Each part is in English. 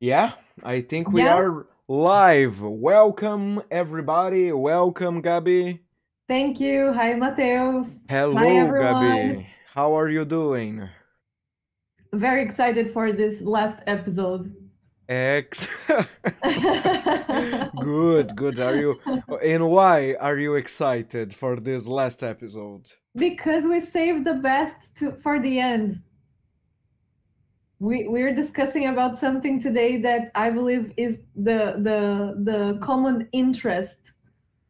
Yeah, I think we Yeah, are live. Welcome, everybody. Welcome, Gabi. thank you. Hi, Mateus. Hello, everyone. Gabi. How are you doing? Very excited for this last episode. Ex. Good, good. Are you, and why are you excited for this last episode? Because we saved the best to for the end. We we're discussing about something today that I believe is the the the common interest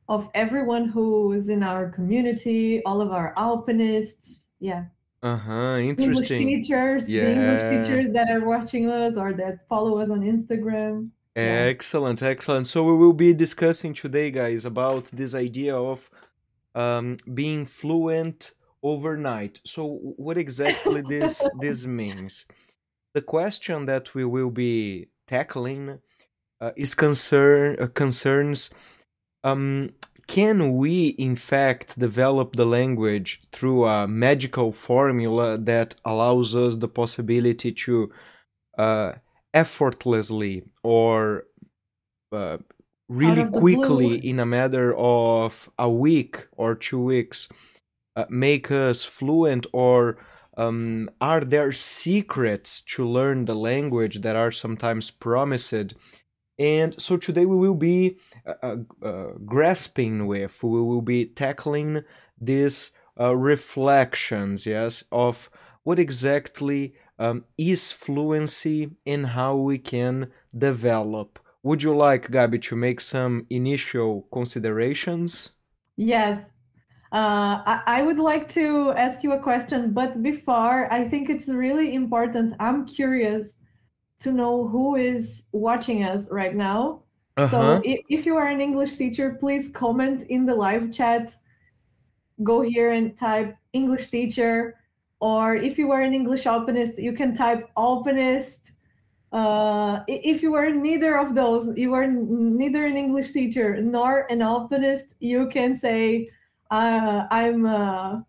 of everyone who is in our community, all of our alpinists. Yeah. Uh-huh, Interesting. English teachers, the English teachers that are watching us or that follow us on Instagram. Yeah. Excellent, excellent. So we will be discussing today, guys, about this idea of um, being fluent overnight. So what exactly this this means? The question that we will be tackling uh, is concern uh, concerns um, can we in fact develop the language through a magical formula that allows us the possibility to uh, effortlessly or uh, really quickly in a matter of a week or two weeks uh, make us fluent or um, are there secrets to learn the language that are sometimes promised and so today we will be uh, uh, uh, grasping with, we will be tackling these uh, reflections, yes, of what exactly um, is fluency and how we can develop. Would you like, Gabi, to make some initial considerations? Yes. Uh, I, I would like to ask you a question, but before, I think it's really important. I'm curious to know who is watching us right now. Uh So if, if you are an English teacher, please comment in the live chat. Go here and type English teacher. Or if you are an English alpinist, you can type alpinist. Uh, if you are neither of those, you are neither an English teacher nor an alpinist, you can say, uh, I'm, uh,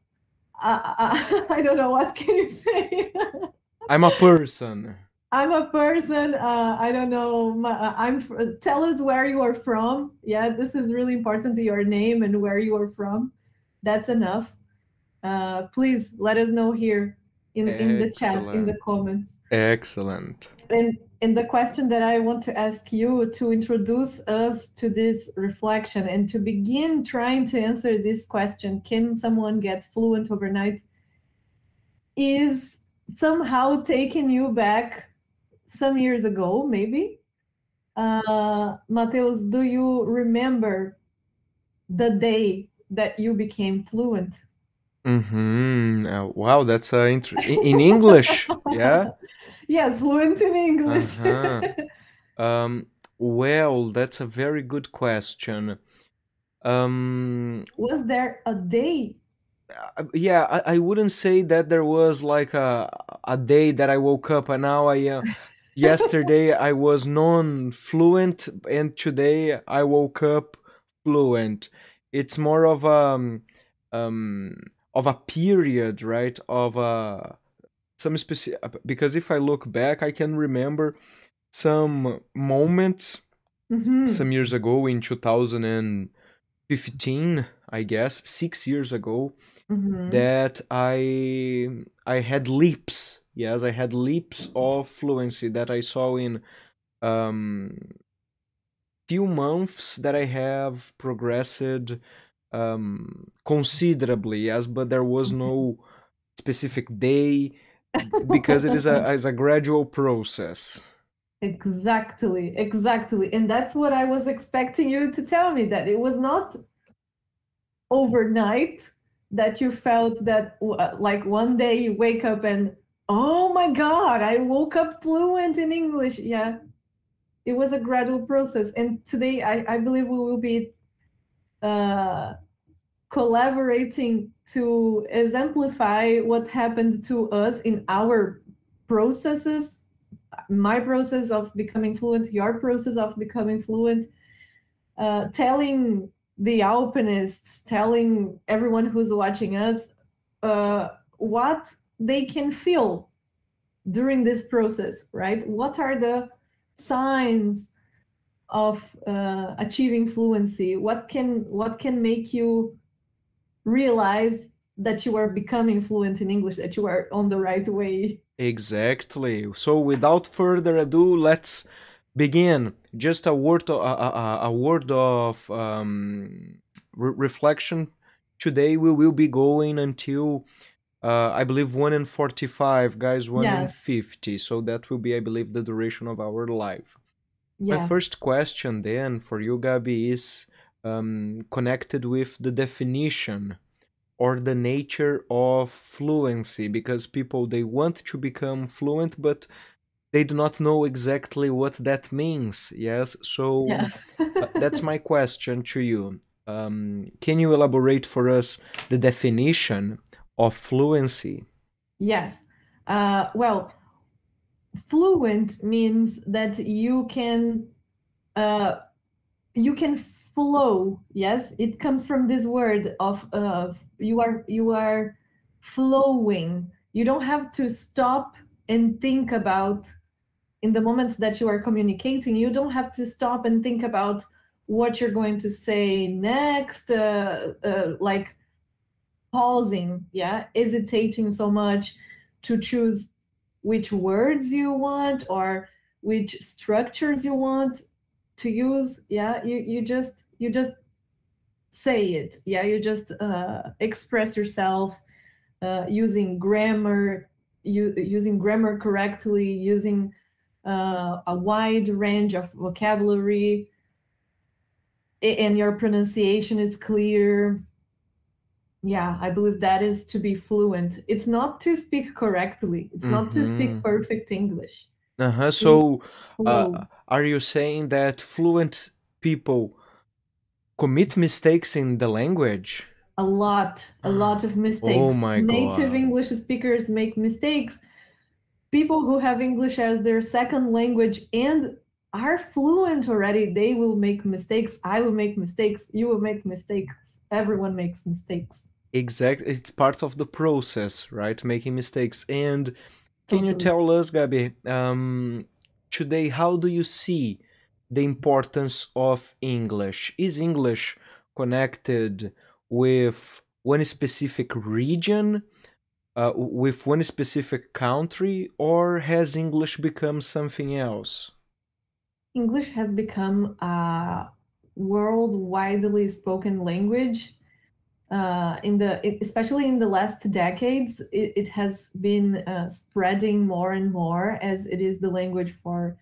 I, I, I don't know, what can you say? I'm a person. I'm a person, uh, I don't know, my, uh, I'm, tell us where you are from. Yeah, this is really important, to your name and where you are from. That's enough. Uh, please let us know here in, in the chat, in the comments. Excellent. And and the question that I want to ask you to introduce us to this reflection and to begin trying to answer this question, can someone get fluent overnight? Is somehow taking you back some years ago, maybe. Uh, Mateus, do you remember the day that you became fluent? Mm-hmm. Uh, wow, that's uh, int- in in English, yeah? Yes, fluent in English. Uh-huh. Um, well, that's a very good question. Um, Was there a day? uh, yeah, I, I wouldn't say that there was like a a day that I woke up and now I uh, yesterday I was non-fluent and today I woke up fluent. It's more of um um of a period, right? Of uh some specific because if I look back, I can remember some moments Mhm. some years ago in 2015, I guess, six years ago, Mhm. that I I had leaps. Yes, I had leaps of fluency that I saw in um few months that I have progressed um considerably. Yes, but there was no specific day because it is a is a gradual process. Exactly, exactly. And that's what I was expecting you to tell me that it was not overnight that you felt that uh, like one day you wake up and oh my God, I woke up fluent in English. Yeah, it was a gradual process. And today I, I believe we will be uh, collaborating to exemplify what happened to us in our processes my process of becoming fluent, your process of becoming fluent, uh, telling the alpinists, telling everyone who's watching us uh, what they can feel during this process, right? What are the signs of uh, achieving fluency? What can what can make you realize that you are becoming fluent in English, that you are on the right way? Exactly. So without further ado, let's begin. Just a word, a, a, a word of um, re- reflection. Today we will be going until uh, I believe one in forty-five, guys. One in fifty. So that will be, I believe, the duration of our live. My first question then for you, Gabi, is um, connected with the definition or the nature of fluency because people they want to become fluent but they do not know exactly what that means yes so Yes. uh, that's my question to you um, can you elaborate for us the definition of fluency Yes. Uh, well, fluent means that you can uh, you can flow. Yes, it comes from this word of you are you are flowing. You don't have to stop and think about in the moments that you are communicating. You don't have to stop and think about what you're going to say next. Uh, uh, like pausing, yeah, hesitating so much to choose which words you want or which structures you want to use. Yeah, you you just you just say it. Yeah, you just uh, express yourself uh, using grammar, you, using grammar correctly, using uh, a wide range of vocabulary, and your pronunciation is clear yeah, I believe that is to be fluent. It's not to speak correctly. It's not to speak perfect English. Uh-huh so uh, are you saying that fluent people commit mistakes in the language A lot, a lot of mistakes. oh my Native god English speakers make mistakes. People who have English as their second language and are fluent already, they will make mistakes. I will make mistakes. You will make mistakes. Everyone makes mistakes. Exact. It's part of the process, right? Making mistakes. And can you tell us, Gabi, um, today, how do you see the importance of English? Is English connected with one specific region, uh, with one specific country, or has English become something else? English has become a world widely spoken language. Uh, in the especially in the last decades, it, it has been uh, spreading more and more as it is the language for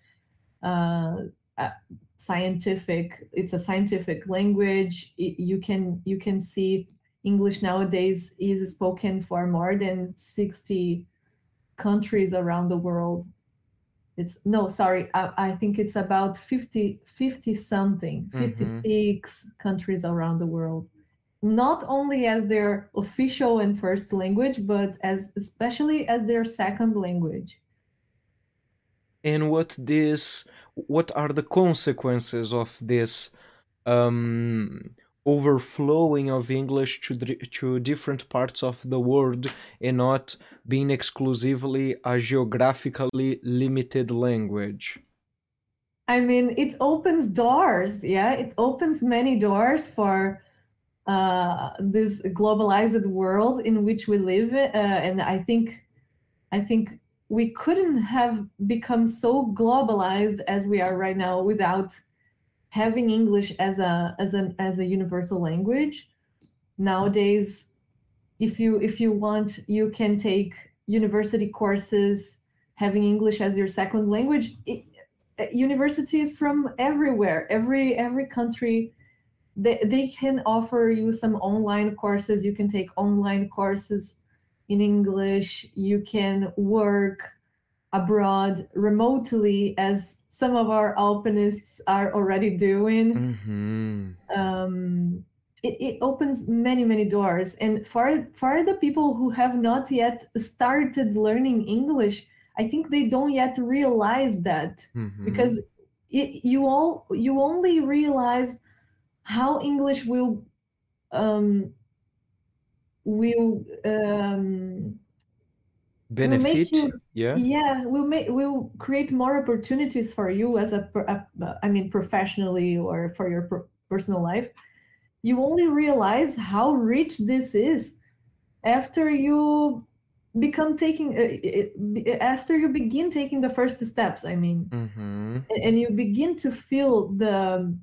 uh, uh, scientific. It's a scientific language. It, you can you can see English nowadays is spoken for more than sixty countries around the world it's no sorry I, I think it's about 50 50 something Mhm. 56 countries around the world not only as their official and first language but as especially as their second language. And what this what are the consequences of this um overflowing of english to to different parts of the world and not being exclusively a geographically limited language? I mean it opens doors yeah? It opens many doors for uh, this globalized world in which we live uh, and i think i think we couldn't have become so globalized as we are right now without having english as a as an as a universal language. Nowadays if you if you want you can take university courses having english as your second language. It, universities from everywhere every every country they, they can offer you some online courses. You can take online courses in english. You can work abroad remotely as some of our alpinists are already doing. Hmm um, it, it opens many many doors. And for for the people who have not yet started learning english i think they don't yet realize that. Hmm because it, you all you only realize how english will um will um will benefit you Yeah. yeah we'll make we'll create more opportunities for you as a, a i mean professionally or for your per- personal life you only realize how rich this is after you become taking uh, after you begin taking the first steps i mean Mm-hmm. and you begin to feel the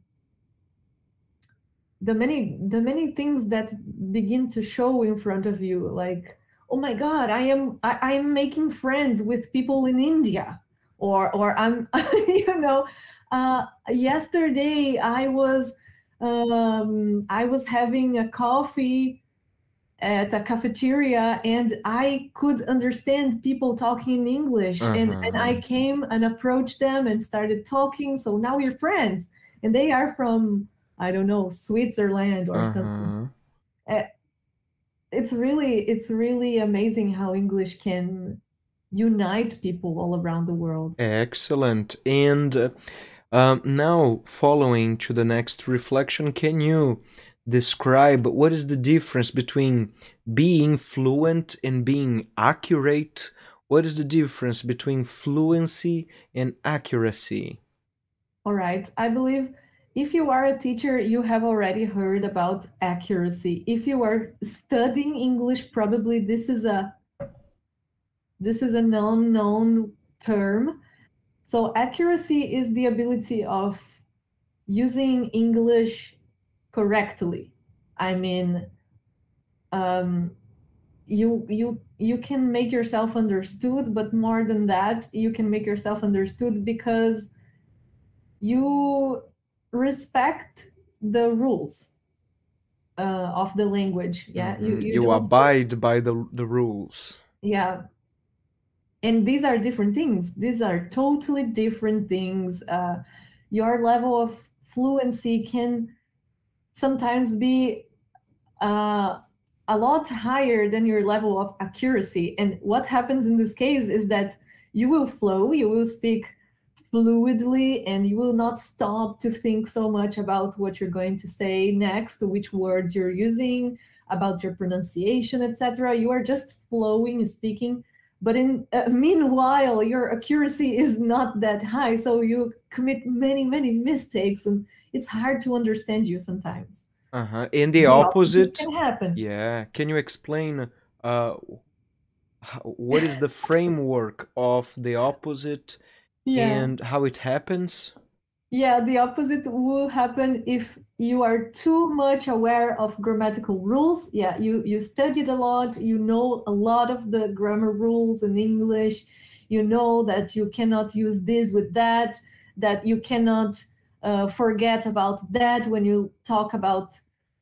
the many the many things that begin to show in front of you like oh my god i am i, I am making friends with people in india or or i'm you know uh yesterday i was um i was having a coffee at a cafeteria and i could understand people talking in english and and i Uh-huh. came and approached them and started talking so now we're friends and they are from i don't know switzerland or something Uh-huh. it's really it's really amazing how english can unite people all around the world Excellent. And uh, um, now, following to the next reflection, can you describe what is the difference between being fluent and being accurate? What is the difference between fluency and accuracy? all right i believe if you are a teacher you have already heard about accuracy. If you are studying english probably this is a this is an unknown term. So accuracy is the ability of using english correctly. I mean um, you you you can make yourself understood but more than that you can make yourself understood because you respect the rules uh, of the language. Yeah Mhm. you You don't- abide by the the rules. yeah. And these are different things. These are totally different things. Uh, your level of fluency can sometimes be uh, a lot higher than your level of accuracy. And what happens in this case is that you will flow you will speak fluidly and you will not stop to think so much about what you're going to say next which words you're using about your pronunciation etc you are just flowing speaking but in uh, meanwhile your accuracy is not that high so you commit many many mistakes and it's hard to understand you sometimes Uh-huh. And the opposite, can happen yeah. Can you explain uh what is the framework of the opposite yeah and how it happens? Yeah, the opposite will happen if you are too much aware of grammatical rules. Yeah, you you studied a lot, you know a lot of the grammar rules in English. You know that you cannot use this with that, that you cannot uh, forget about that when you talk about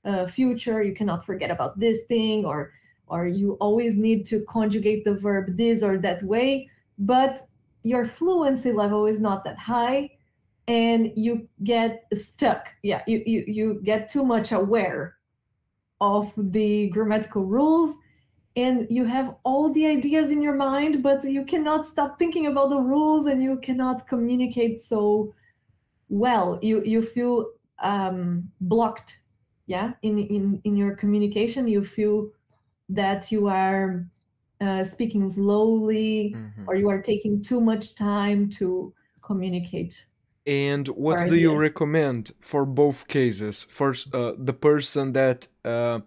uh, future. You cannot forget about this thing, or or you always need to conjugate the verb this or that way. But your fluency level is not that high and you get stuck. Yeah you, you you get too much aware of the grammatical rules and you have all the ideas in your mind but you cannot stop thinking about the rules and you cannot communicate so well. You you feel um blocked yeah in in in your communication. You feel that you are uh, speaking slowly Mhm. or you are taking too much time to communicate And what do you recommend for both cases? First, uh, the person that uh,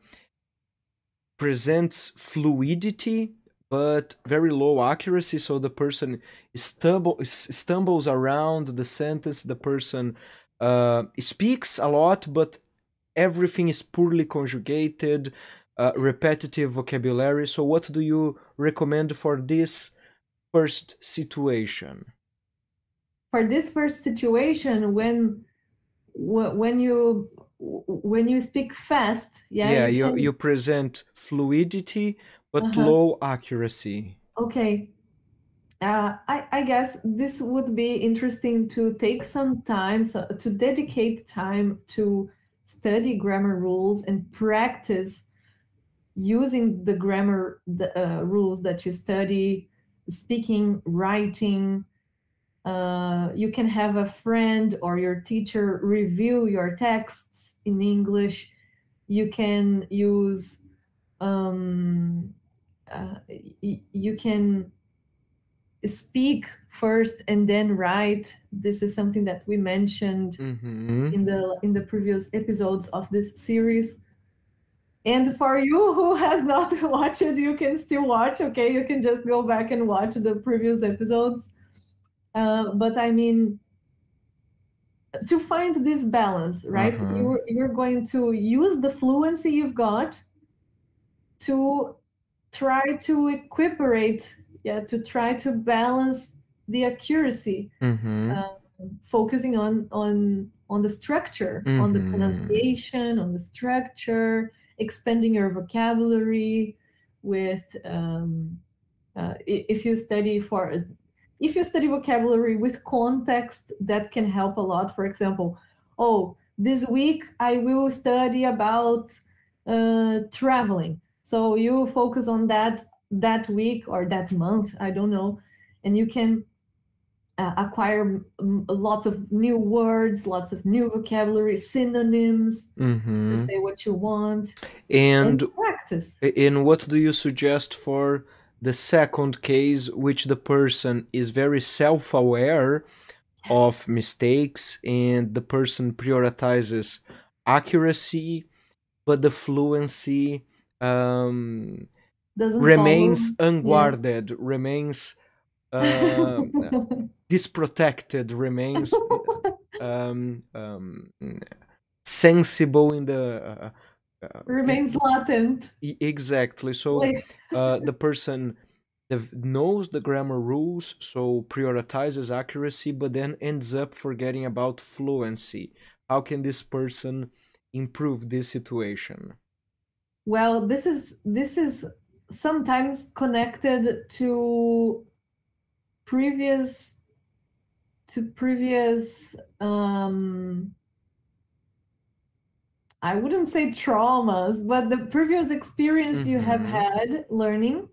presents fluidity but very low accuracy, so the person stumble, stumbles around the sentence, the person uh, speaks a lot, but everything is poorly conjugated, uh, repetitive vocabulary. So, what do you recommend for this first situation? for this first situation when when you when you speak fast yeah, yeah, you you, you present fluidity but Uh-huh. low accuracy. okay uh, I, I guess this would be interesting to take some time so, to dedicate time to study grammar rules and practice using the grammar the, uh, rules that you study speaking writing uh, you can have a friend or your teacher review your texts in english you can use um, uh, you can speak first and then write. This is something that we mentioned hmm in the in the previous episodes of this series. And for you who has not watched it, you can still watch. Okay, you can just go back and watch the previous episodes. Uh, but I mean, to find this balance, right? Uh-huh. You're you're going to use the fluency you've got to try to equiparate, yeah, to try to balance the accuracy, hmm uh, focusing on on on the structure, on the Mhm. pronunciation, on the structure, expanding your vocabulary with um, uh, if you study for if you study vocabulary with context that can help a lot. For example oh this week i will study about uh, traveling. So you focus on that that week or that month i don't know and you can uh, acquire lots of new words lots of new vocabulary synonyms hmm to say what you want And and practice. And what do you suggest for the second case, which the person is very self aware of mistakes and the person prioritizes accuracy, but the fluency um, doesn't remains follow. unguarded, remains uh, disprotected, remains um, um, sensible in the. Uh, uh, remains latent Exactly. So like uh, the person knows the grammar rules, so prioritizes accuracy, but then ends up forgetting about fluency. How can this person improve this situation? well this is this is sometimes connected to previous to previous um i wouldn't say traumas but the previous experience you have Mhm. had learning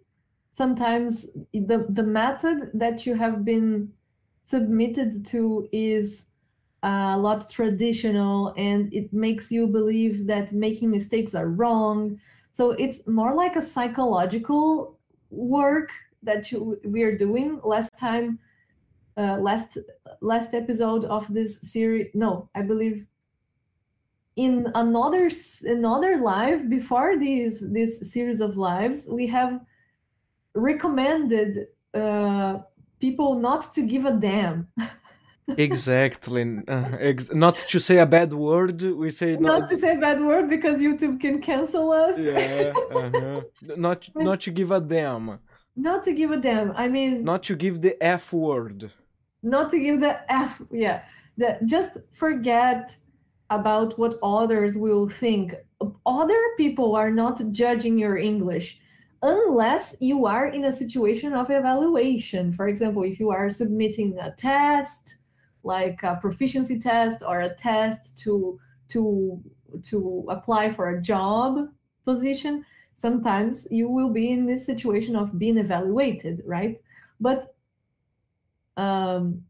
sometimes the the method that you have been submitted to is a lot traditional and it makes you believe that making mistakes are wrong so it's more like a psychological work that you, we are doing last time uh, last last episode of this series no i believe in another another live before these this series of lives we have recommended uh, people not to give a damn Exactly. Uh, ex- not to say a bad word, we say not not. to say a bad word because youtube can cancel us Yeah. Uh-huh. Not not to give a damn. Not to give a damn i mean Not to give the F word. not to give the f yeah. The, just forget about what others will think. Other people are not judging your english unless you are in a situation of evaluation. For example if you are submitting a test like a proficiency test or a test to to to apply for a job position sometimes you will be in this situation of being evaluated right but um,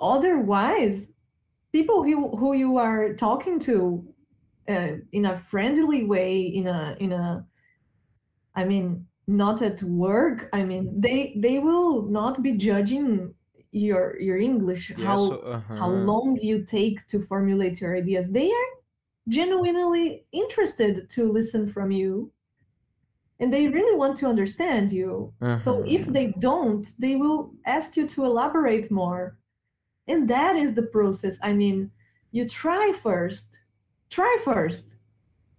otherwise people who, who you are talking to uh, in a friendly way in a in a i mean not at work i mean they they will not be judging your your english Yeah, how so, uh-huh. how long you take to formulate your ideas they are genuinely interested to listen from you. And they really want to understand you. So if Uh-huh. they don't they will ask you to elaborate more. And that is the process. I mean you try first. Try first.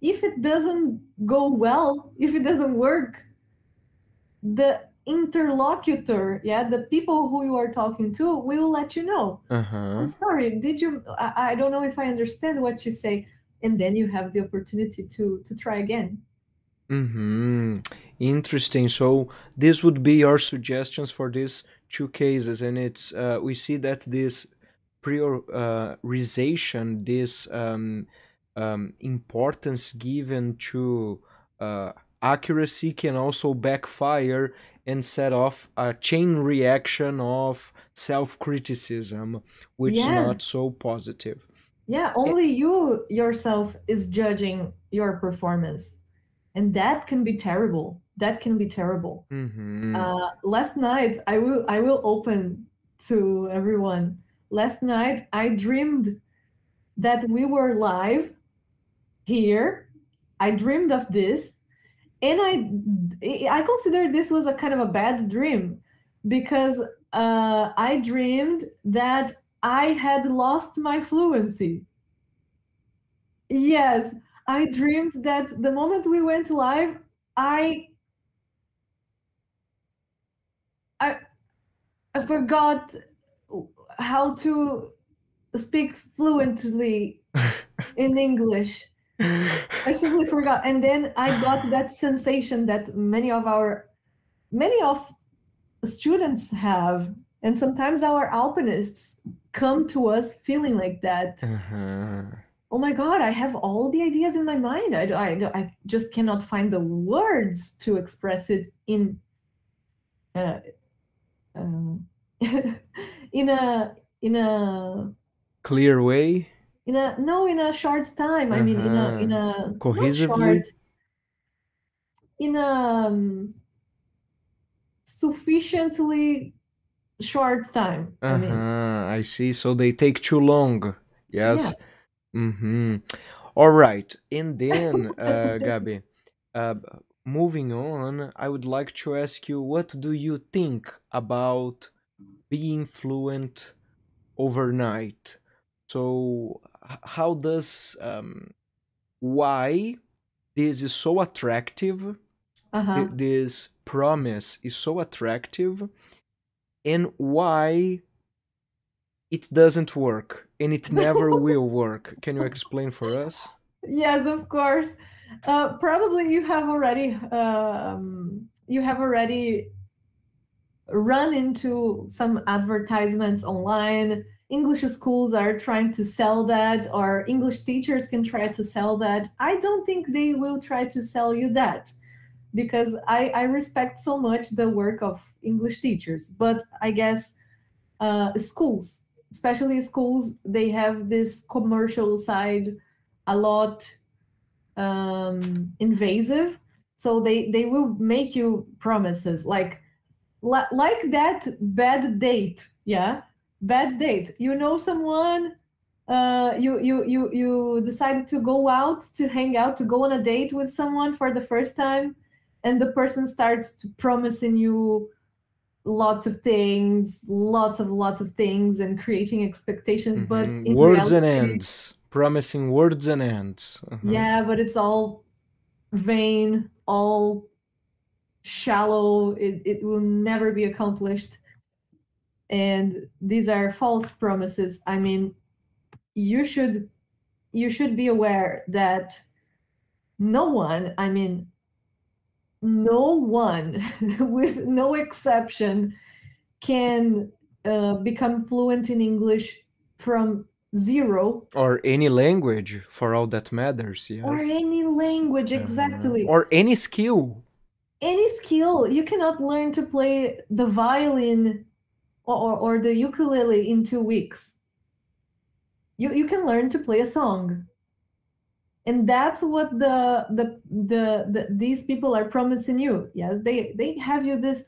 If it doesn't go well if it doesn't work the interlocutor yeah the people who you are talking to will let you know. Uh-huh. i'm sorry did you I, I don't know if i understand what you say and then you have the opportunity to to try again Mm-hmm. Interesting. So this would be your suggestions for these two cases, and it's uh, we see that this prioritization, this um, um, importance given to uh, accuracy, can also backfire and set off a chain reaction of self-criticism, which is not so positive. Yeah only you yourself is judging your performance and that can be terrible that can be terrible. Mm-hmm. Uh, last night, I will I will open to everyone. Last night, I dreamed that we were live here. I dreamed of this, and I I consider this was a kind of a bad dream because uh, I dreamed that I had lost my fluency. Yes, I dreamed that the moment we went live, I I I forgot how to speak fluently in English. I simply forgot. And then I got that sensation that many of our many of students have, and sometimes our alpinists come to us feeling like that. Uh-huh. Oh my God, I have all the ideas in my mind. I, I, I just cannot find the words to express it in uh, um, in a in a Clear way, in a no in a short time. I mean in a in a Cohesively? short, in a um, sufficiently short time. I mean, Uh-huh. I see. So they take too long. Yes. yeah. Mm-hmm. All right. And then, uh, Gabi, uh, moving on, I would like to ask you, what do you think about being fluent overnight? So, how does, um, why this is so attractive? Uh-huh. th- This promise is so attractive, and why it doesn't work and it never will work. Can you explain for us? Yes, of course. Uh, probably you have already um, you have already run into some advertisements online. English schools are trying to sell that, or English teachers can try to sell that. I don't think they will try to sell you that because I, I respect so much the work of English teachers. But I guess uh, schools, especially schools, they have this commercial side a lot um, invasive. So they they will make you promises like like that bad date. Yeah, bad date. You know someone. Uh, you you you you decided to go out to hang out to go on a date with someone for the first time, and the person starts promising you lots of things, lots of lots of things, and creating expectations. But Mhm. in Words and ends. Promising words and ends. Uh-huh. yeah, but it's all vain, all shallow. It, it will never be accomplished. And these are false promises. I mean, you should you should be aware that no one, I mean, no one, with no exception, can uh, become fluent in English from zero Or any language, for all that matters. yes or any language exactly. Or any skill. any skill you cannot learn to play the violin or, or, or the ukulele in two weeks you, you can learn to play a song and that's what the, the the the these people are promising you. Yes they they have you this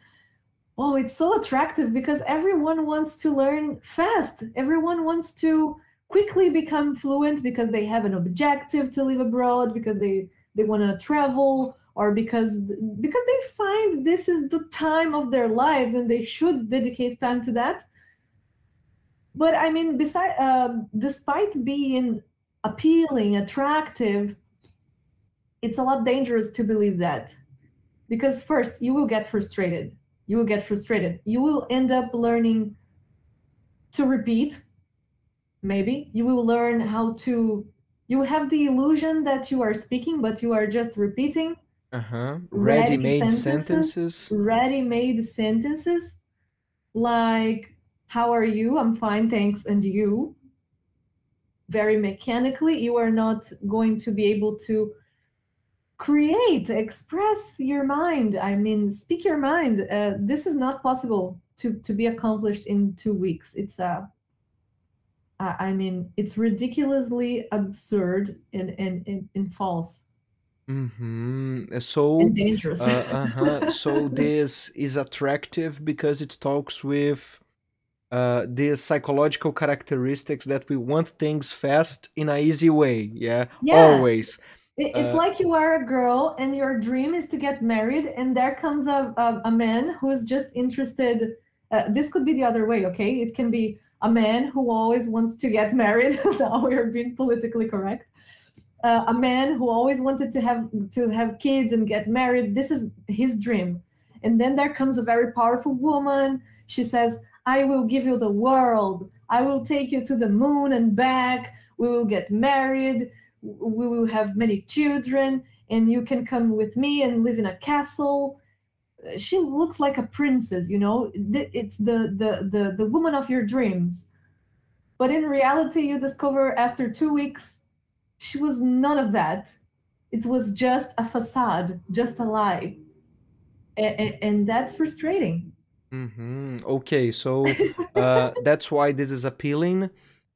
oh it's so attractive because everyone wants to learn fast. Everyone wants to quickly become fluent because they have an objective to live abroad because they they want to travel or because because they find this is the time of their lives and they should dedicate time to that. But i mean beside um, despite being appealing attractive it's a lot dangerous to believe that because first you will get frustrated you will get frustrated you will end up learning to repeat maybe you will learn how to you have the illusion that you are speaking but you are just repeating Uh-huh. Ready Ready-made sentences? sentences. ready-made sentences like how are you i'm fine thanks and you very mechanically you are not going to be able to create express your mind i mean speak your mind uh, this is not possible to to be accomplished in two weeks it's a I I mean, it's ridiculously absurd and, and, and, and false. Mm-hmm. So, and dangerous. uh, uh-huh. So this is attractive because it talks with uh, the psychological characteristics that we want things fast in an easy way. Yeah, yeah. always. It's Uh, like you are a girl and your dream is to get married, and there comes a, a, a man who is just interested. Uh, this could be the other way, okay? It can be a man who always wants to get married. now we are being politically correct. Uh, a man who always wanted to have to have kids and get married. This is his dream. And then there comes a very powerful woman. She says, "I will give you the world. I will take you to the moon and back. We will get married." we will have many children and you can come with me and live in a castle she looks like a princess you know it's the the the, the woman of your dreams but in reality you discover after two weeks she was none of that it was just a facade just a lie and, and that's frustrating hmm Okay, so uh, that's why this is appealing,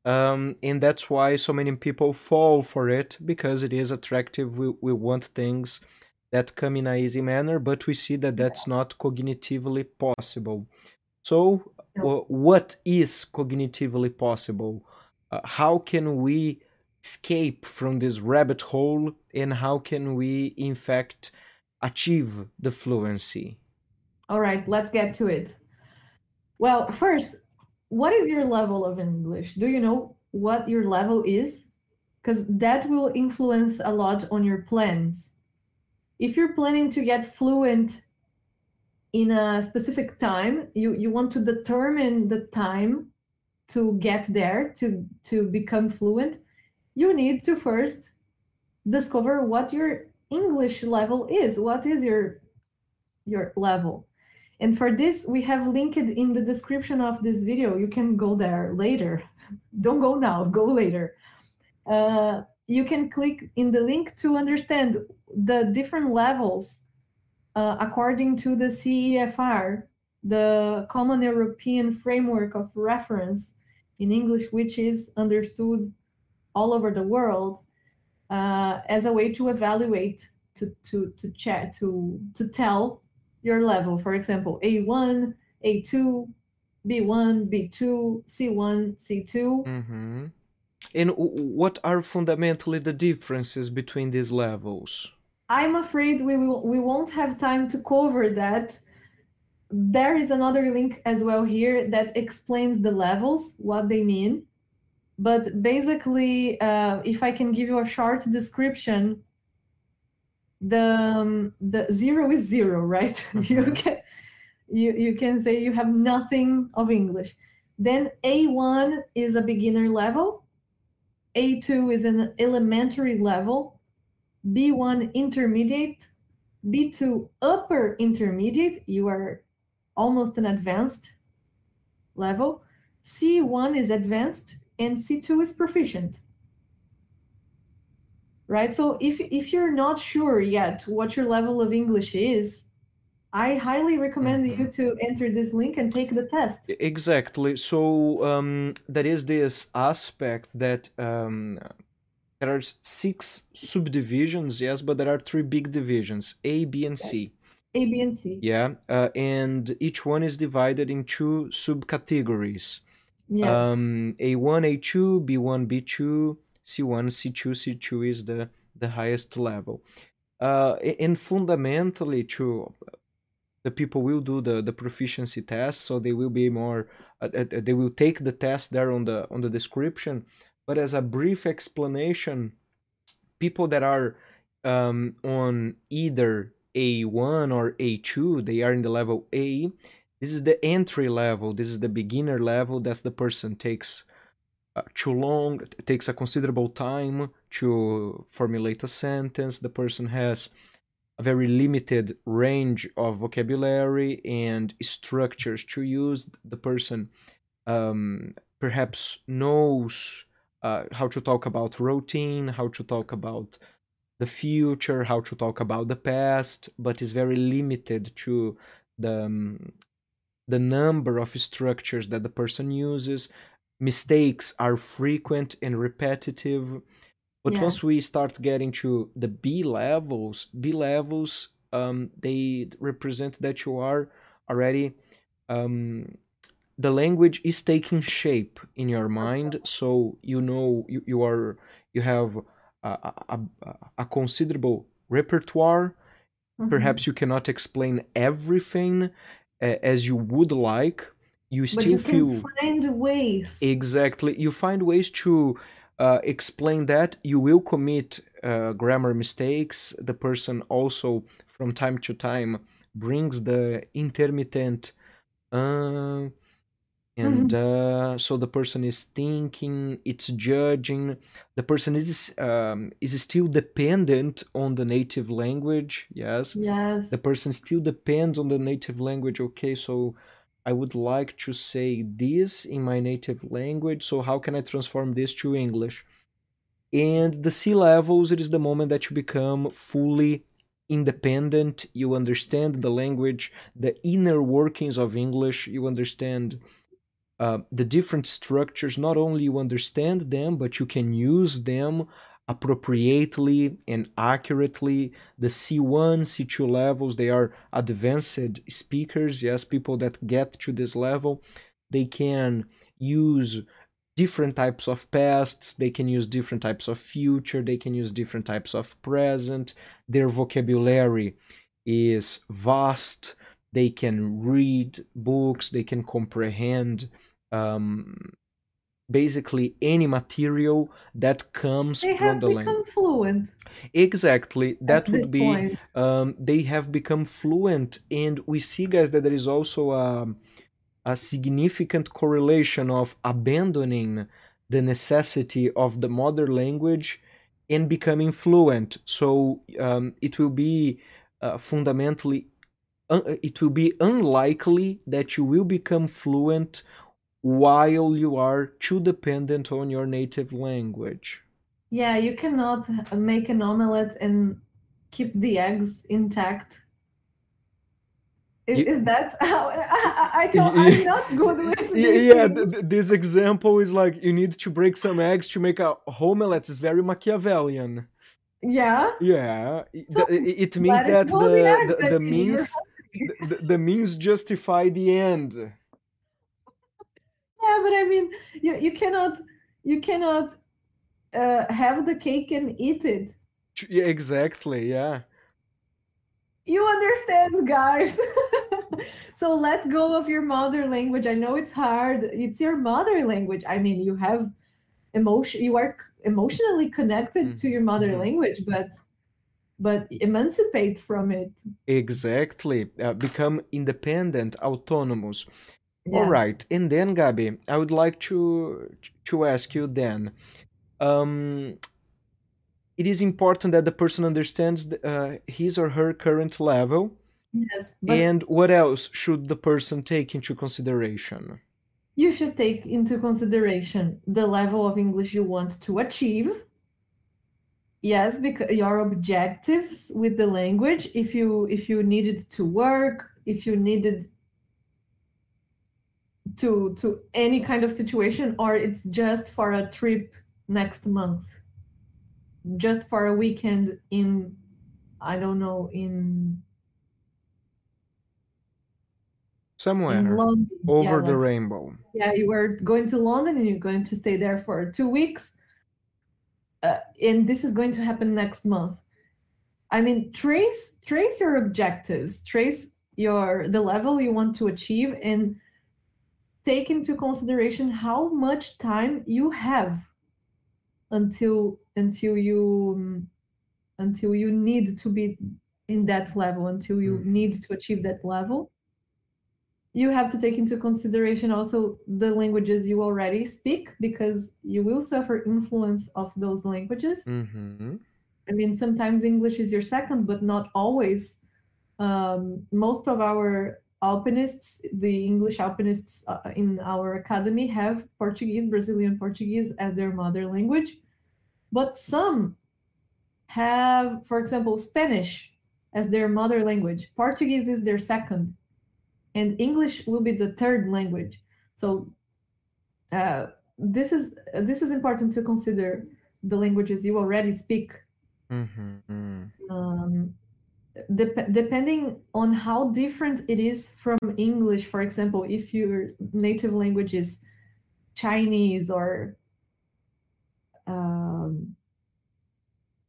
um, and that's why so many people fall for it because it is attractive. We we want things that come in a easy manner, but we see that that's not cognitively possible. So, uh, what is cognitively possible? Uh, how can we escape from this rabbit hole, and how can we, in fact, achieve the fluency? All right let's get to it. Well first what is your level of english? Do you know what your level is? Because that will influence a lot on your plans. If you're planning to get fluent in a specific time you you want to determine the time to get there to to become fluent you need to first discover what your english level is. What is your your level and for this we have linked in the description of this video. You can go there later. Don't go now go later. Uh, you can click in the link to understand the different levels uh, according to the CEFR, the Common European Framework of Reference in English, which is understood all over the world uh, as a way to evaluate, to to to check, to to tell your level. For example, A1, A2, B1, B2, C1, C2. Mm-hmm. And what are fundamentally the differences between these levels? I'm afraid we will we won't have time to cover that. There is another link as well here that explains the levels, what they mean. But basically, uh, if I can give you a short description, the um, the zero is zero, right? you Mhm. can you you can say you have nothing of English. Then A1 is a beginner level. A2 is an elementary level. B1 intermediate, B2 upper intermediate, you are almost an advanced level. C1 is advanced and C2 is proficient. Right? So if if you're not sure yet what your level of English is, I highly recommend you to enter this link and take the test. Exactly. So um, there is this aspect that um, there are six subdivisions, yes, but there are three big divisions: A, B, and C. A, B, and C. Yeah, uh, and each one is divided in two subcategories. Yes. Um, A1, A2, B1, B2, C1, C2. C2 is the the highest level. Uh, and fundamentally, to the people will do the, the proficiency test, so they will be more. Uh, uh, they will take the test there on the on the description. But as a brief explanation, people that are um, on either A1 or A2, they are in the level A. This is the entry level. This is the beginner level that the person takes uh, too long, it takes a considerable time to formulate a sentence. The person has a very limited range of vocabulary and structures to use. The person um, perhaps knows uh, how to talk about routine, how to talk about the future, how to talk about the past, but is very limited to the um, the number of structures that the person uses. Mistakes are frequent and repetitive. But Yeah. once we start getting to the B levels, B levels, um, they represent that you are already um, the language is taking shape in your mind so you know you, you are you have a, a, a, considerable repertoire Mhm. perhaps you cannot explain everything uh, as you would like you still you feel find ways. exactly. You find ways to uh, explain that. You will commit uh, grammar mistakes. The person also from time to time brings the intermittent uh, and uh, so the person is thinking it's judging. The person is um, is still dependent on the native language. Yes. Yes. the person still depends on the native language. Okay so i would like to say this in my native language so how can i transform this to english? And the c levels it is the moment that you become fully independent you understand the language the inner workings of english you understand uh, the different structures. Not only you understand them but you can use them appropriately and accurately. The c1 c2 levels they are advanced speakers yes people that get to this level. They can use different types of pasts they can use different types of future they can use different types of present. Their vocabulary is vast. They can read books they can comprehend um, basically any material that comes They from the language become fluent exactly. that would be um, they have become fluent and we see guys that there is also a, a significant correlation of abandoning the necessity of the mother language and becoming fluent. So um, it will be uh, fundamentally un- it will be unlikely that you will become fluent while you are too dependent on your native language. Yeah, you cannot make an omelette and keep the eggs intact. Is, You- is that how I, I, I don't, Y- I'm not good with yeah, yeah th- th- this example is like you need to break some eggs to make a omelette. It's very machiavellian. Yeah, yeah. So, the- i- it means it that the the, the, the means the, the- means justify the end but I mean, you, you cannot you cannot uh, have the cake and eat it. Yeah, exactly yeah You understand, guys. so let go of your mother language. I know it's hard. It's your mother language. I mean, you have emotion. You are emotionally connected to your mother Mhm. language, but but emancipate from it. exactly uh, become independent autonomous Yeah. All right, and then Gabi, I would like to to ask you then. Um, it is important that the person understands the, uh, his or her current level, Yes, but and what else should the person take into consideration? you should take into consideration the level of English you want to achieve. Yes, because your objectives with the language, if you if you needed to work, if you needed to to any kind of situation, or it's just for a trip next month, just for a weekend in, I don't know, in in Somewhere. Yeah, over the rainbow. yeah, you were going to London and you're going to stay there for two weeks. Uh, and this is going to happen next month. I mean, trace trace your objectives, trace your the level you want to achieve, and take into consideration how much time you have until until you um, until you need to be in that level, until you Mhm. need to achieve that level you have to take into consideration also the languages you already speak because you will suffer influence of those languages. Hmm i mean sometimes english is your second but not always. Um, most of our alpinists the english alpinists uh, in our academy have portuguese brazilian portuguese as their mother language but some have for example spanish as their mother language portuguese is their second and English will be the third language. So uh, this is this is important to consider the languages you already speak. Mm-hmm. Um, dep- depending on how different it is from English, for example, if your native language is Chinese or um,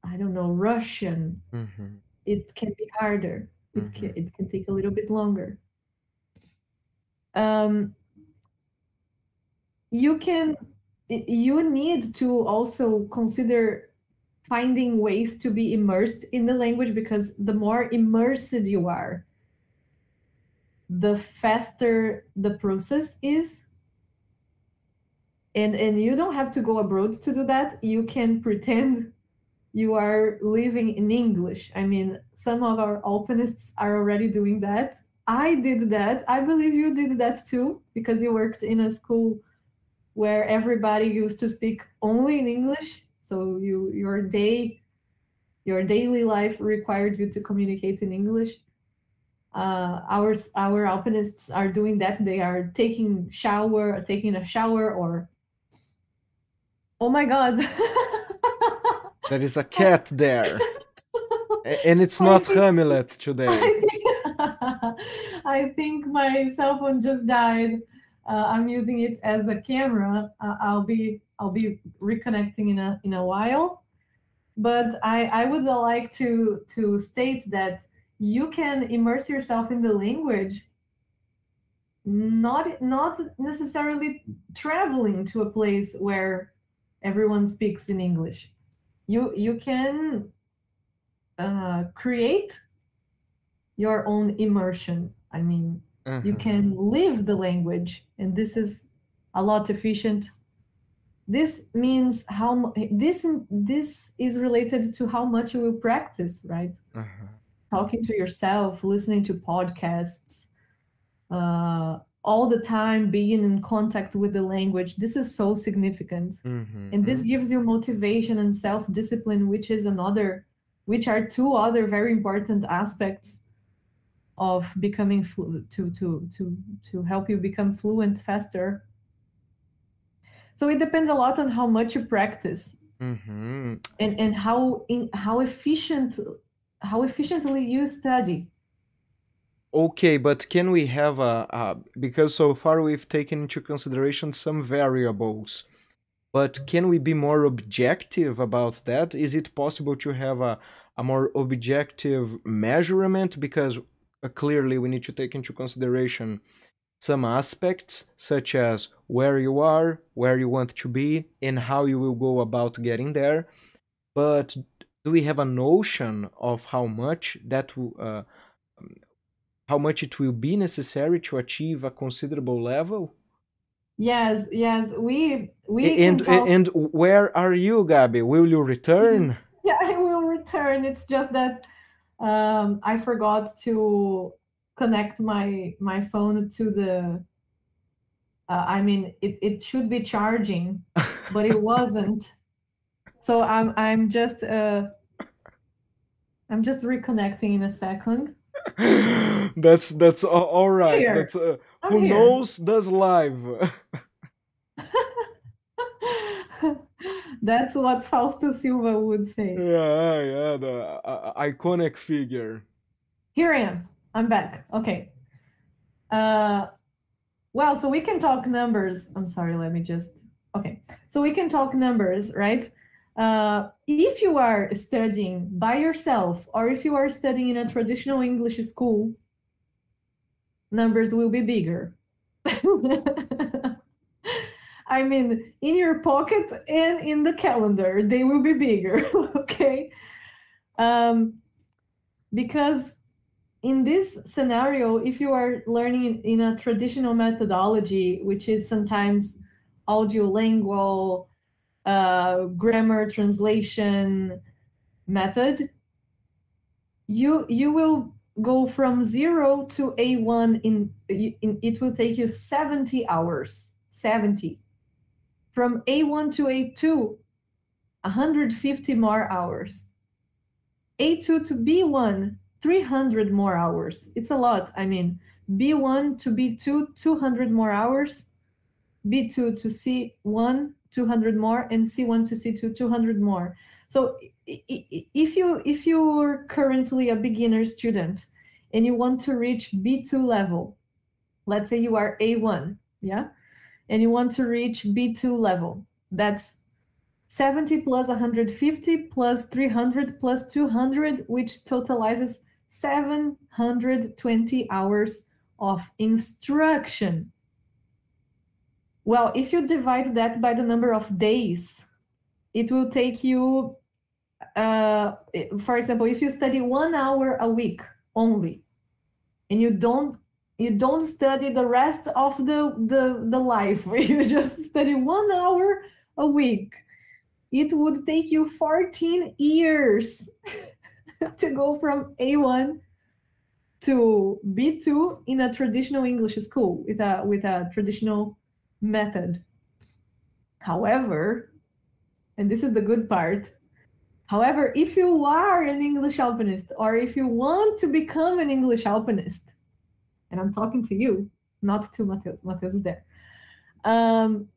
I don't know Russian, Mm-hmm. it can be harder. It can it can take a little bit longer. Um, you can you need to also consider finding ways to be immersed in the language because the more immersed you are, the faster the process is. And and you don't have to go abroad to do that. You can pretend you are living in English. I mean, some of our Alpinists are already doing that. I did that. I believe you did that too, because you worked in a school where everybody used to speak only in English. So you your day, your daily life required you to communicate in English. Uh, our our alpinists are doing that. They are taking shower, taking a shower, or oh my god. There is a cat there, and it's not think- Hamlet today. I think, I think my cell phone just died. Uh, I'm using it as a camera. Uh, I'll be I'll be reconnecting in a in a while. But I, I would like to to state that you can immerse yourself in the language, not not necessarily traveling to a place where everyone speaks in English. You you can uh, create your own immersion. I mean, you Uh-huh. can live the language, and this is a lot efficient. This means how this this is related to how much you will practice, right? Uh-huh. Talking to yourself, listening to podcasts, uh, all the time being in contact with the language. This is so significant Mhm, and this mhm. gives you motivation and self-discipline which is another which are two other very important aspects of becoming flu- to to to to help you become fluent faster so it depends a lot on how much you practice Mhm. and and how in how efficient how efficiently you study Okay, but can we have a, a because so far we've taken into consideration some variables, but can we be more objective about that? Is it possible to have a, a more objective measurement? Because uh, clearly we need to take into consideration some aspects, such as where you are, where you want to be, and how you will go about getting there. But do we have a notion of how much that uh, how much it will be necessary to achieve a considerable level? yes yes we we and talk- and where are you, Gabi? Will you return? yeah i will return it's just that um i forgot to connect my my phone to the uh, i mean it, it should be charging but it wasn't so i'm i'm just uh i'm just reconnecting in a second that's that's a- all right. Here. That's uh, who here. knows does live. that's what fausto silva would say yeah, yeah, the uh, iconic figure. Here I am. I'm back. Okay. Uh, well, so we can talk numbers. I'm sorry, let me just. Okay. So we can talk numbers, right? Uh, if you are studying by yourself or if you are studying in a traditional English school, numbers will be bigger. I mean, in your pocket and in the calendar, they will be bigger. okay. Um, because in this scenario, if you are learning in, a traditional methodology, which is sometimes audiolingual, uh, grammar translation method, you you will go from zero to A1 in, in it will take you 70 hours. 70. From A1 to A2, 150 more hours. A2 to B1, 300 more hours. It's a lot. I mean, B1 to B2, 200 more hours. B2 to C1, 200 more and c1 to c2 200 more so if you if you're currently a beginner student and you want to reach b2 level let's say you are a1 yeah and you want to reach b2 level that's 70 plus 150 plus 300 plus 200 which totalizes 720 hours of instruction. Well, if you divide that by the number of days, it will take you, uh, for example, if you study one hour a week only, and you don't you don't study the rest of the the, the life, you just study one hour a week, it would take you 14 years to go from A1 to B2 in a traditional English school with a with a traditional method. However, and this is the good part, however, if you are an English alpinist or if you want to become an English alpinist, and I'm talking to you, not to Mateus, Mateus is there, um,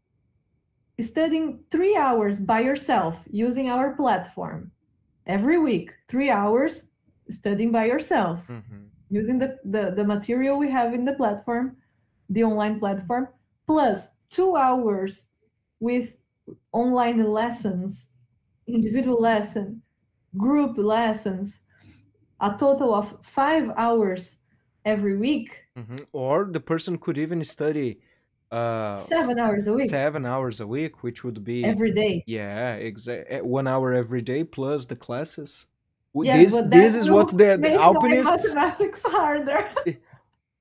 studying three hours by yourself using our platform every week, three hours studying by yourself mm-hmm. using the, the, the material we have in the platform, the online platform, plus two hours with online lessons, individual lesson, group lessons, a total of five hours every week. Mm-hmm. Or the person could even study uh, seven hours a week. Seven hours a week, which would be every day. Yeah, exactly. Eh, one hour every day plus the classes. Yes, this this is what the, the alpinists mathematics harder.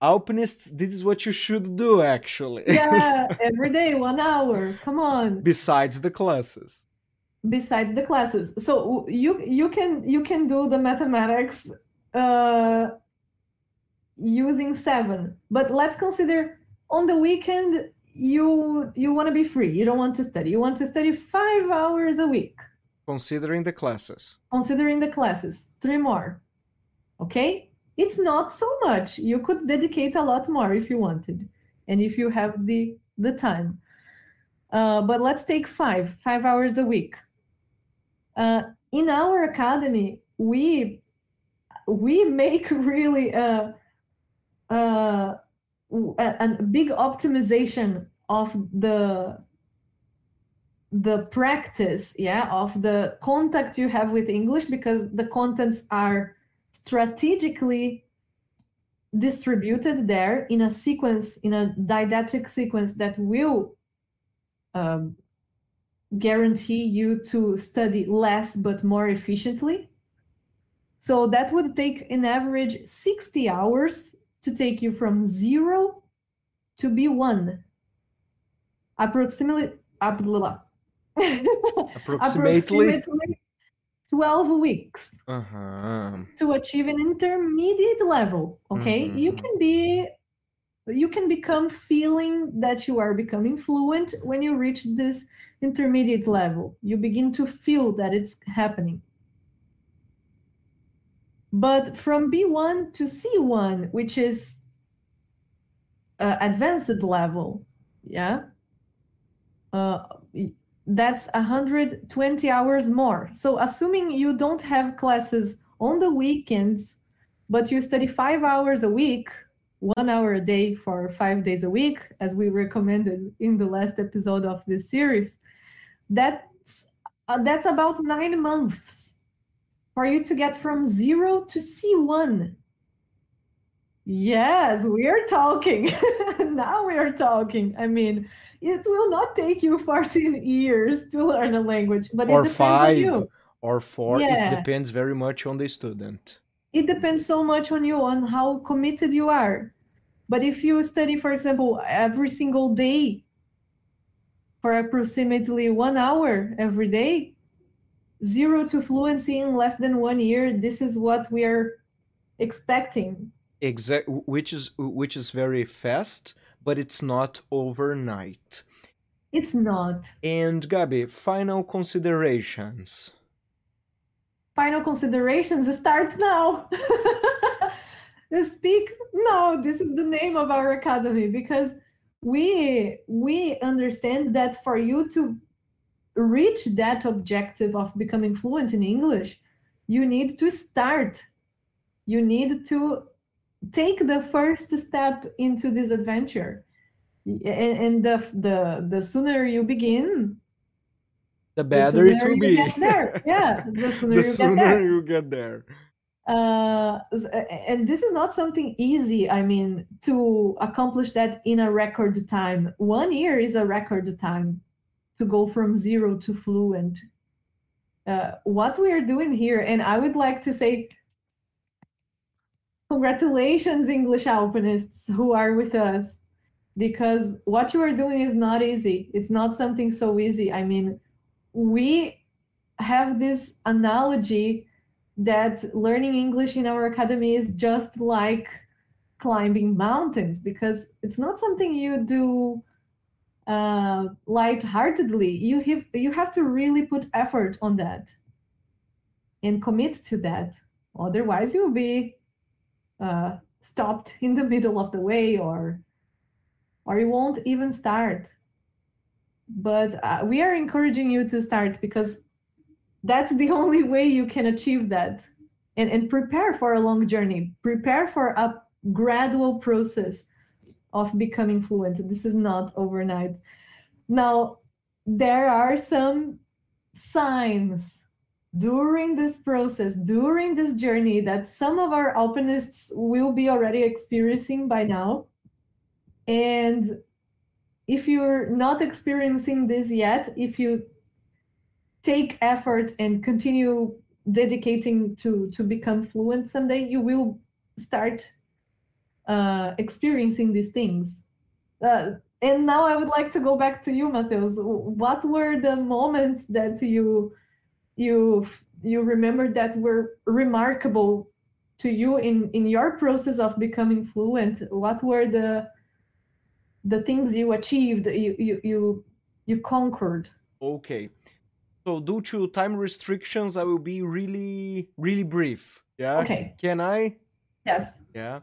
alpinists this is what you should do actually yeah every day one hour come on besides the classes besides the classes so you you can you can do the mathematics uh using seven but let's consider on the weekend you you want to be free. You don't want to study. You want to study five hours a week. Considering the classes. Considering the classes. Three more. Okay? It's not so much. You could dedicate a lot more if you wanted, and if you have the the time. Uh, but let's take five five hours a week. Uh, in our academy, we we make really a, a, a big optimization of the the practice yeah of the contact you have with english because the contents are strategically distributed there in a sequence, in a didactic sequence that will um, guarantee you to study less but more efficiently. So that would take an average 60 hours to take you from zero to B1. Approximately, approximately, approximately 12 weeks uh-huh. to achieve an intermediate level okay mm-hmm. you can be you can become feeling that you are becoming fluent when you reach this intermediate level you begin to feel that it's happening but from b1 to c1 which is uh, advanced level yeah uh, that's 120 hours more. So assuming you don't have classes on the weekends, but you study five hours a week, one hour a day for five days a week, as we recommended in the last episode of this series, that's uh, that's about nine months for you to get from zero to C1. Yes, we are talking. now we are talking. I mean, it will not take you 14 years to learn a language, but or it depends five, on you. Or four. Yeah. It depends very much on the student. It depends so much on you, on how committed you are. But if you study, for example, every single day for approximately one hour every day, zero to fluency in less than one year, this is what we are expecting. Exact, which is which is very fast but it's not overnight. It's not. And Gabi, final considerations. Final considerations start now. Speak now. This is the name of our academy because we we understand that for you to reach that objective of becoming fluent in English, you need to start. You need to take the first step into this adventure. And, and the, the the sooner you begin, the better the it will be. get there. Yeah, the sooner the you sooner get there. you get there. Uh, and this is not something easy. I mean, to accomplish that in a record time. One year is a record time to go from zero to fluent. Uh, what we are doing here, and I would like to say, congratulations, English Alpinists who are with us, because what you are doing is not easy. It's not something so easy. I mean, we have this analogy that learning English in our academy is just like climbing mountains because it's not something you do uh, lightheartedly. You have you have to really put effort on that and commit to that. Otherwise, you'll be uh, stopped in the middle of the way, or or you won't even start. But uh, we are encouraging you to start because that's the only way you can achieve that and, and prepare for a long journey prepare for a gradual process of becoming fluent. This is not overnight. Now there are some signs during this process during this journey that some of our alpinists will be already experiencing by now. And if you're not experiencing this yet if you take effort and continue dedicating to to become fluent someday you will start uh, experiencing these things uh, and now i would like to go back to you Mateus. what were the moments that you you you remember that were remarkable to you in in your process of becoming fluent what were the the things you achieved you you you, you conquered Okay. So due to time restrictions, I will be really, really brief. Yeah. okay Can I? yes Yeah.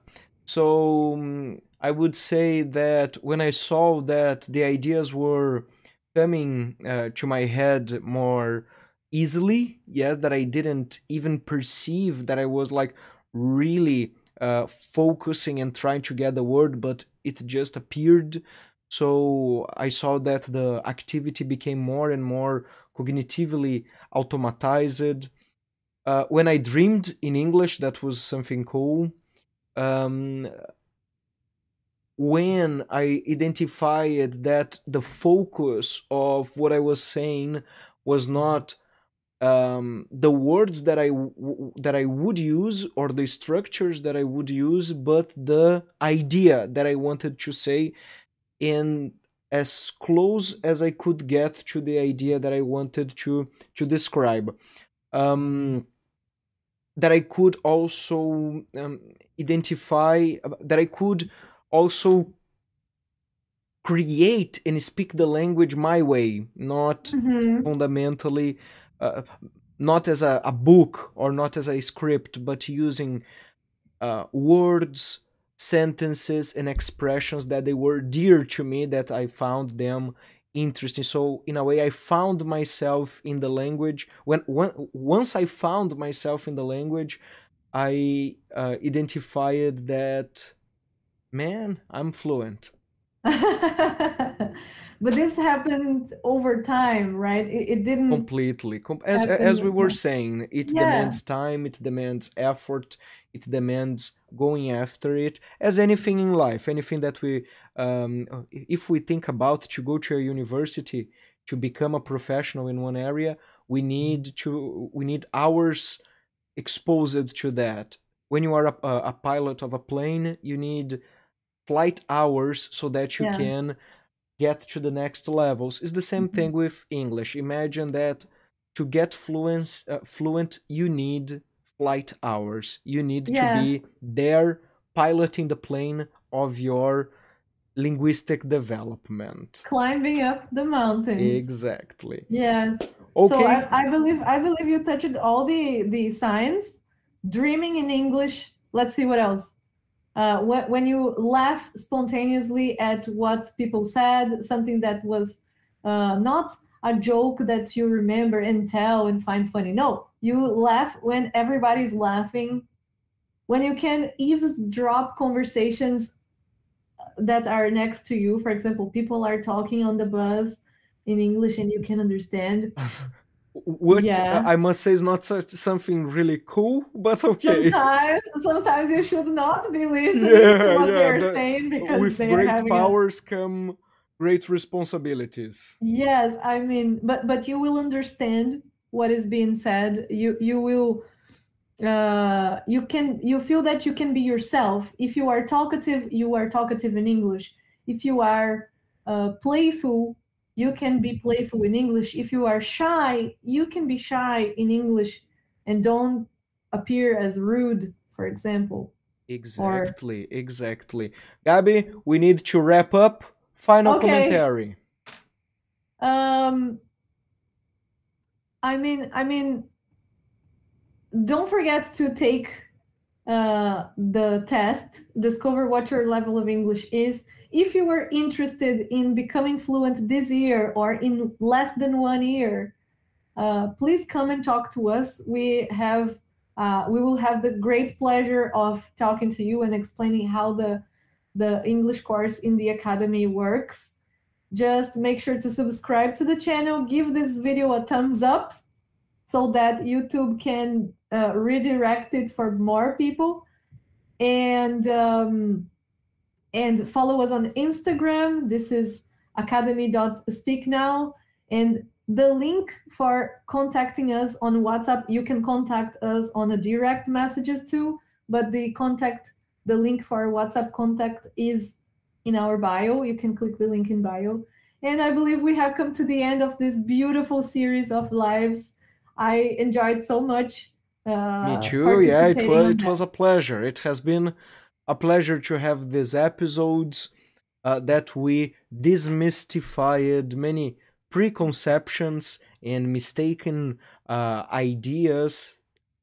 So um, I would say that when I saw that the ideas were coming uh, to my head more easily, yeah, that I didn't even perceive that I was like really uh, focusing and trying to get the word, but it just appeared. So I saw that the activity became more and more cognitively automatized. Uh, when I dreamed in English, that was something cool um, when I identified that the focus of what I was saying was not um, the words that I w- that I would use or the structures that I would use, but the idea that I wanted to say, in as close as I could get to the idea that I wanted to to describe. Um, that I could also um, identify that I could also create and speak the language my way, not Mhm. fundamentally, uh, not as a, a book or not as a script, but using uh, words, sentences, and expressions that they were dear to me, that I found them interesting. So in a way, I found myself in the language. When, when once I found myself in the language, I uh, identified that man, I'm fluent. but this happened over time, right? It, it didn't completely Com- as, as we were saying it Yeah. demands time it demands effort it demands going after it as anything in life anything that we um, if we think about to go to a university to become a professional in one area we need to we need hours exposed to that when you are a, a a pilot of a plane you need flight hours so that you Yeah. can get to the next levels it's the same Mhm. thing with english imagine that to get fluent uh, fluent you need flight hours you need Yeah. to be there piloting the plane of your linguistic development climbing up the mountain exactly Yes. okay So I, I believe I believe you touched all the the signs. Dreaming in English. Let's see what else. Uh, when, when you laugh spontaneously at what people said, something that was uh, not a joke that you remember and tell and find funny. No, you laugh when everybody's laughing, when you can eavesdrop conversations that are next to you. For example, people are talking on the bus in English and you can understand. Which Yeah. I must say is not such something really cool, but okay. Sometimes, sometimes you should not be listening Yeah, to what yeah, they're that- saying because With they are great having a powers come great responsibilities. Yes, I mean, but but you will understand what is being said. You you will uh you can you feel that you can be yourself. If you are talkative, you are talkative in English. If you are uh, playful, you can be playful in English. If you are shy, you can be shy in English and don't appear as rude, for example. Exactly, exactly. Gabi, we need to wrap up. Final Okay. commentary. Um, I mean, I mean, don't forget to take uh, the test, discover what your level of English is. If you are interested in becoming fluent this year or in less than one year, uh, please come and talk to us. We have, uh, we will have the great pleasure of talking to you and explaining how the the English course in the academy works just make sure to subscribe to the channel give this video a thumbs up so that youtube can uh, redirect it for more people. And um, and follow us on instagram. This is academy.speaknow and the link for contacting us on whatsapp you can contact us on a direct messages too but the contact the link for whatsapp contact is in our bio. You can click the link in bio. And I believe we have come to the end of this beautiful series of lives. I enjoyed so much. Uh, Me too. Yeah, it was it was a pleasure. It has been a pleasure to have these episodes uh, that we demystified many preconceptions and mistaken uh, ideas,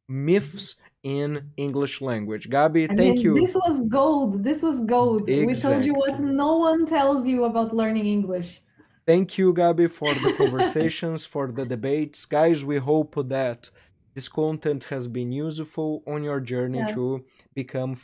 myths in English language. Gabi, I thank mean, you. This was gold. This was gold. We told you what no one tells you about learning English. Thank you, Gabi, for the conversations, for the debates. Guys, we hope that this content has been useful on your journey to become